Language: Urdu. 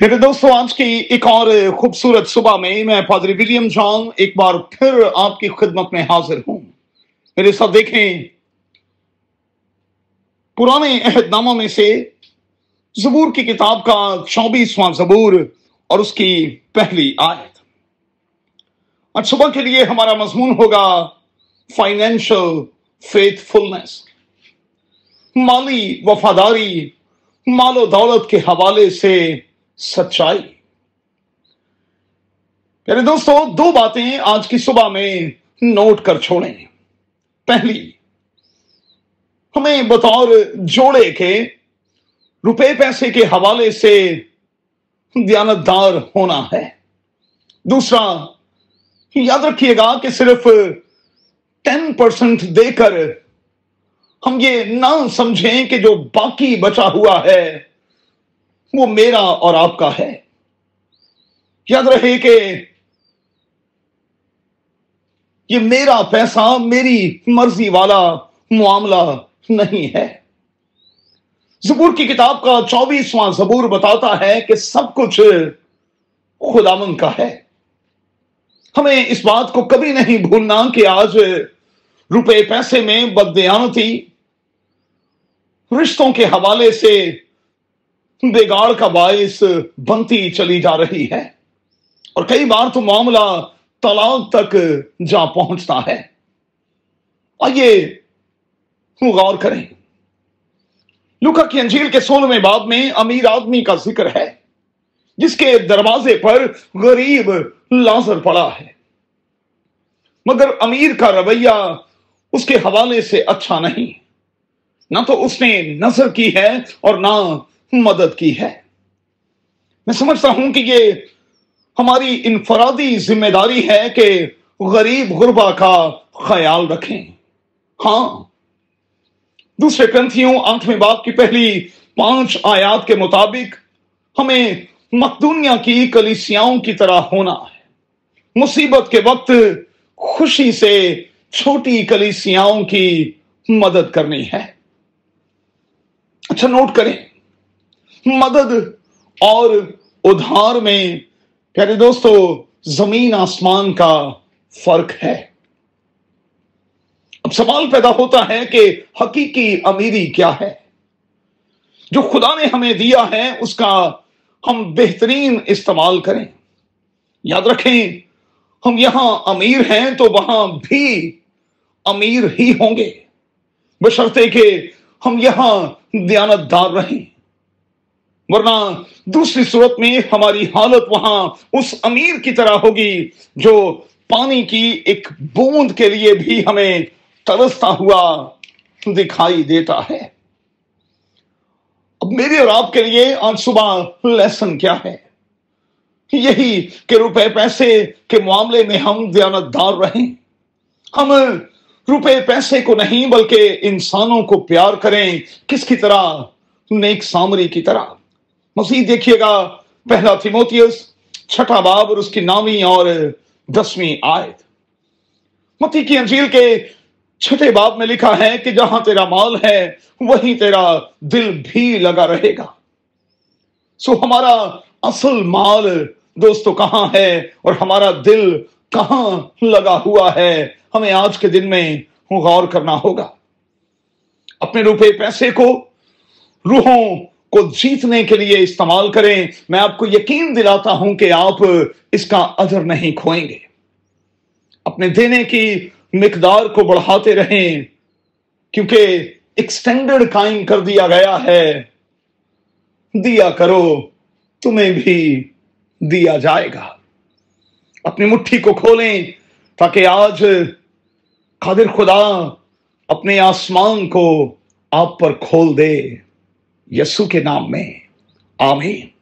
میرے دوستوں آج کی ایک اور خوبصورت صبح میں میں پادری ولیم جان ایک بار پھر آپ کی خدمت میں حاضر ہوں۔ میرے ساتھ دیکھیں، پرانے عہد نامہ میں سے زبور کی کتاب کا چوبیسواں زبور اور اس کی پہلی آیت۔ آج صبح کے لیے ہمارا مضمون ہوگا فائنینشل فیتھ فلنس مالی وفاداری، مال و دولت کے حوالے سے سچائی۔ میرے دوستو، دو باتیں آج کی صبح میں نوٹ کر چھوڑیں۔ پہلی، ہمیں بطور جوڑے کے روپے پیسے کے حوالے سے دیانتدار ہونا ہے۔ دوسرا، یاد رکھیے گا کہ صرف ٹین پرسنٹ دے کر ہم یہ نہ سمجھیں کہ جو باقی بچا ہوا ہے وہ میرا اور آپ کا ہے۔ یاد رہے کہ یہ میرا پیسہ، میری مرضی والا معاملہ نہیں ہے۔ زبور کی کتاب کا چوبیسواں زبور بتاتا ہے کہ سب کچھ خدامن کا ہے۔ ہمیں اس بات کو کبھی نہیں بھولنا کہ آج روپے پیسے میں بدیانتی رشتوں کے حوالے سے بگاڑ کا باعث بنتی چلی جا رہی ہے۔ اور کئی بار تو معاملہ طلاق تک جا پہنچتا ہے۔ آئیے غور کریں۔ لوکا کی انجیل کے سولہویں باب میں امیر آدمی کا ذکر ہے، جس کے دروازے پر غریب لازر پڑا ہے۔ مگر امیر کا رویہ اس کے حوالے سے اچھا نہیں۔ نہ تو اس نے نظر کی ہے اور نہ مدد کی ہے۔ میں سمجھتا ہوں کہ یہ ہماری انفرادی ذمہ داری ہے کہ غریب غربا کا خیال رکھیں۔ ہاں۔ دوسرے گرنتھیوں آٹھویں باپ کی پہلی پانچ آیات کے مطابق ہمیں مقدونیا کی کلیسیاؤں کی طرح ہونا ہے۔ مصیبت کے وقت خوشی سے چھوٹی کلیسیاؤں کی مدد کرنی ہے۔ اچھا نوٹ کریں۔ مدد اور ادھار میں پیارے دوستو، زمین آسمان کا فرق ہے۔ اب سوال پیدا ہوتا ہے کہ حقیقی امیری کیا ہے؟ جو خدا نے ہمیں دیا ہے، اس کا ہم بہترین استعمال کریں۔ یاد رکھیں، ہم یہاں امیر ہیں تو وہاں بھی امیر ہی ہوں گے۔ بشرطے کہ ہم یہاں دیانت دار رہیں۔ ورنہ دوسری صورت میں ہماری حالت وہاں اس امیر کی طرح ہوگی جو پانی کی ایک بوند کے لیے بھی ہمیں ترستا ہوا دکھائی دیتا ہے۔ اب میرے اور آپ کے لیے آج صبح لیسن کیا ہے؟ یہی کہ روپے پیسے کے معاملے میں ہم دیانت دار رہیں۔ ہم روپے پیسے کو نہیں بلکہ انسانوں کو پیار کریں، کس کی طرح؟ نیک سامری کی طرح۔ مزید دیکھیے گا، پہلا تیموتیس چھٹا باب اور اس کی نامی اور دسویں آیت۔ متی کی انجیل کے چھٹے باب میں لکھا ہے کہ جہاں تیرا مال ہے، وہیں تیرا دل بھی لگا رہے گا۔ سو ہمارا اصل مال دوستو کہاں ہے اور ہمارا دل کہاں لگا ہوا ہے، ہمیں آج کے دن میں غور کرنا ہوگا۔ اپنے روپے پیسے کو، روحوں کو جیتنے کے لیے استعمال کریں، میں آپ کو یقین دلاتا ہوں کہ آپ اس کا اجر نہیں کھوئیں گے۔ اپنے دینے کی مقدار کو بڑھاتے رہیں، کیونکہ ایک سٹینڈرڈ قائم کر دیا گیا ہے۔ دیا کرو، تمہیں بھی دیا جائے گا۔ اپنی مٹھی کو کھولیں تاکہ آج قادر خدا اپنے آسمان کو آپ پر کھول دے۔ یسو کے نام میں آمین۔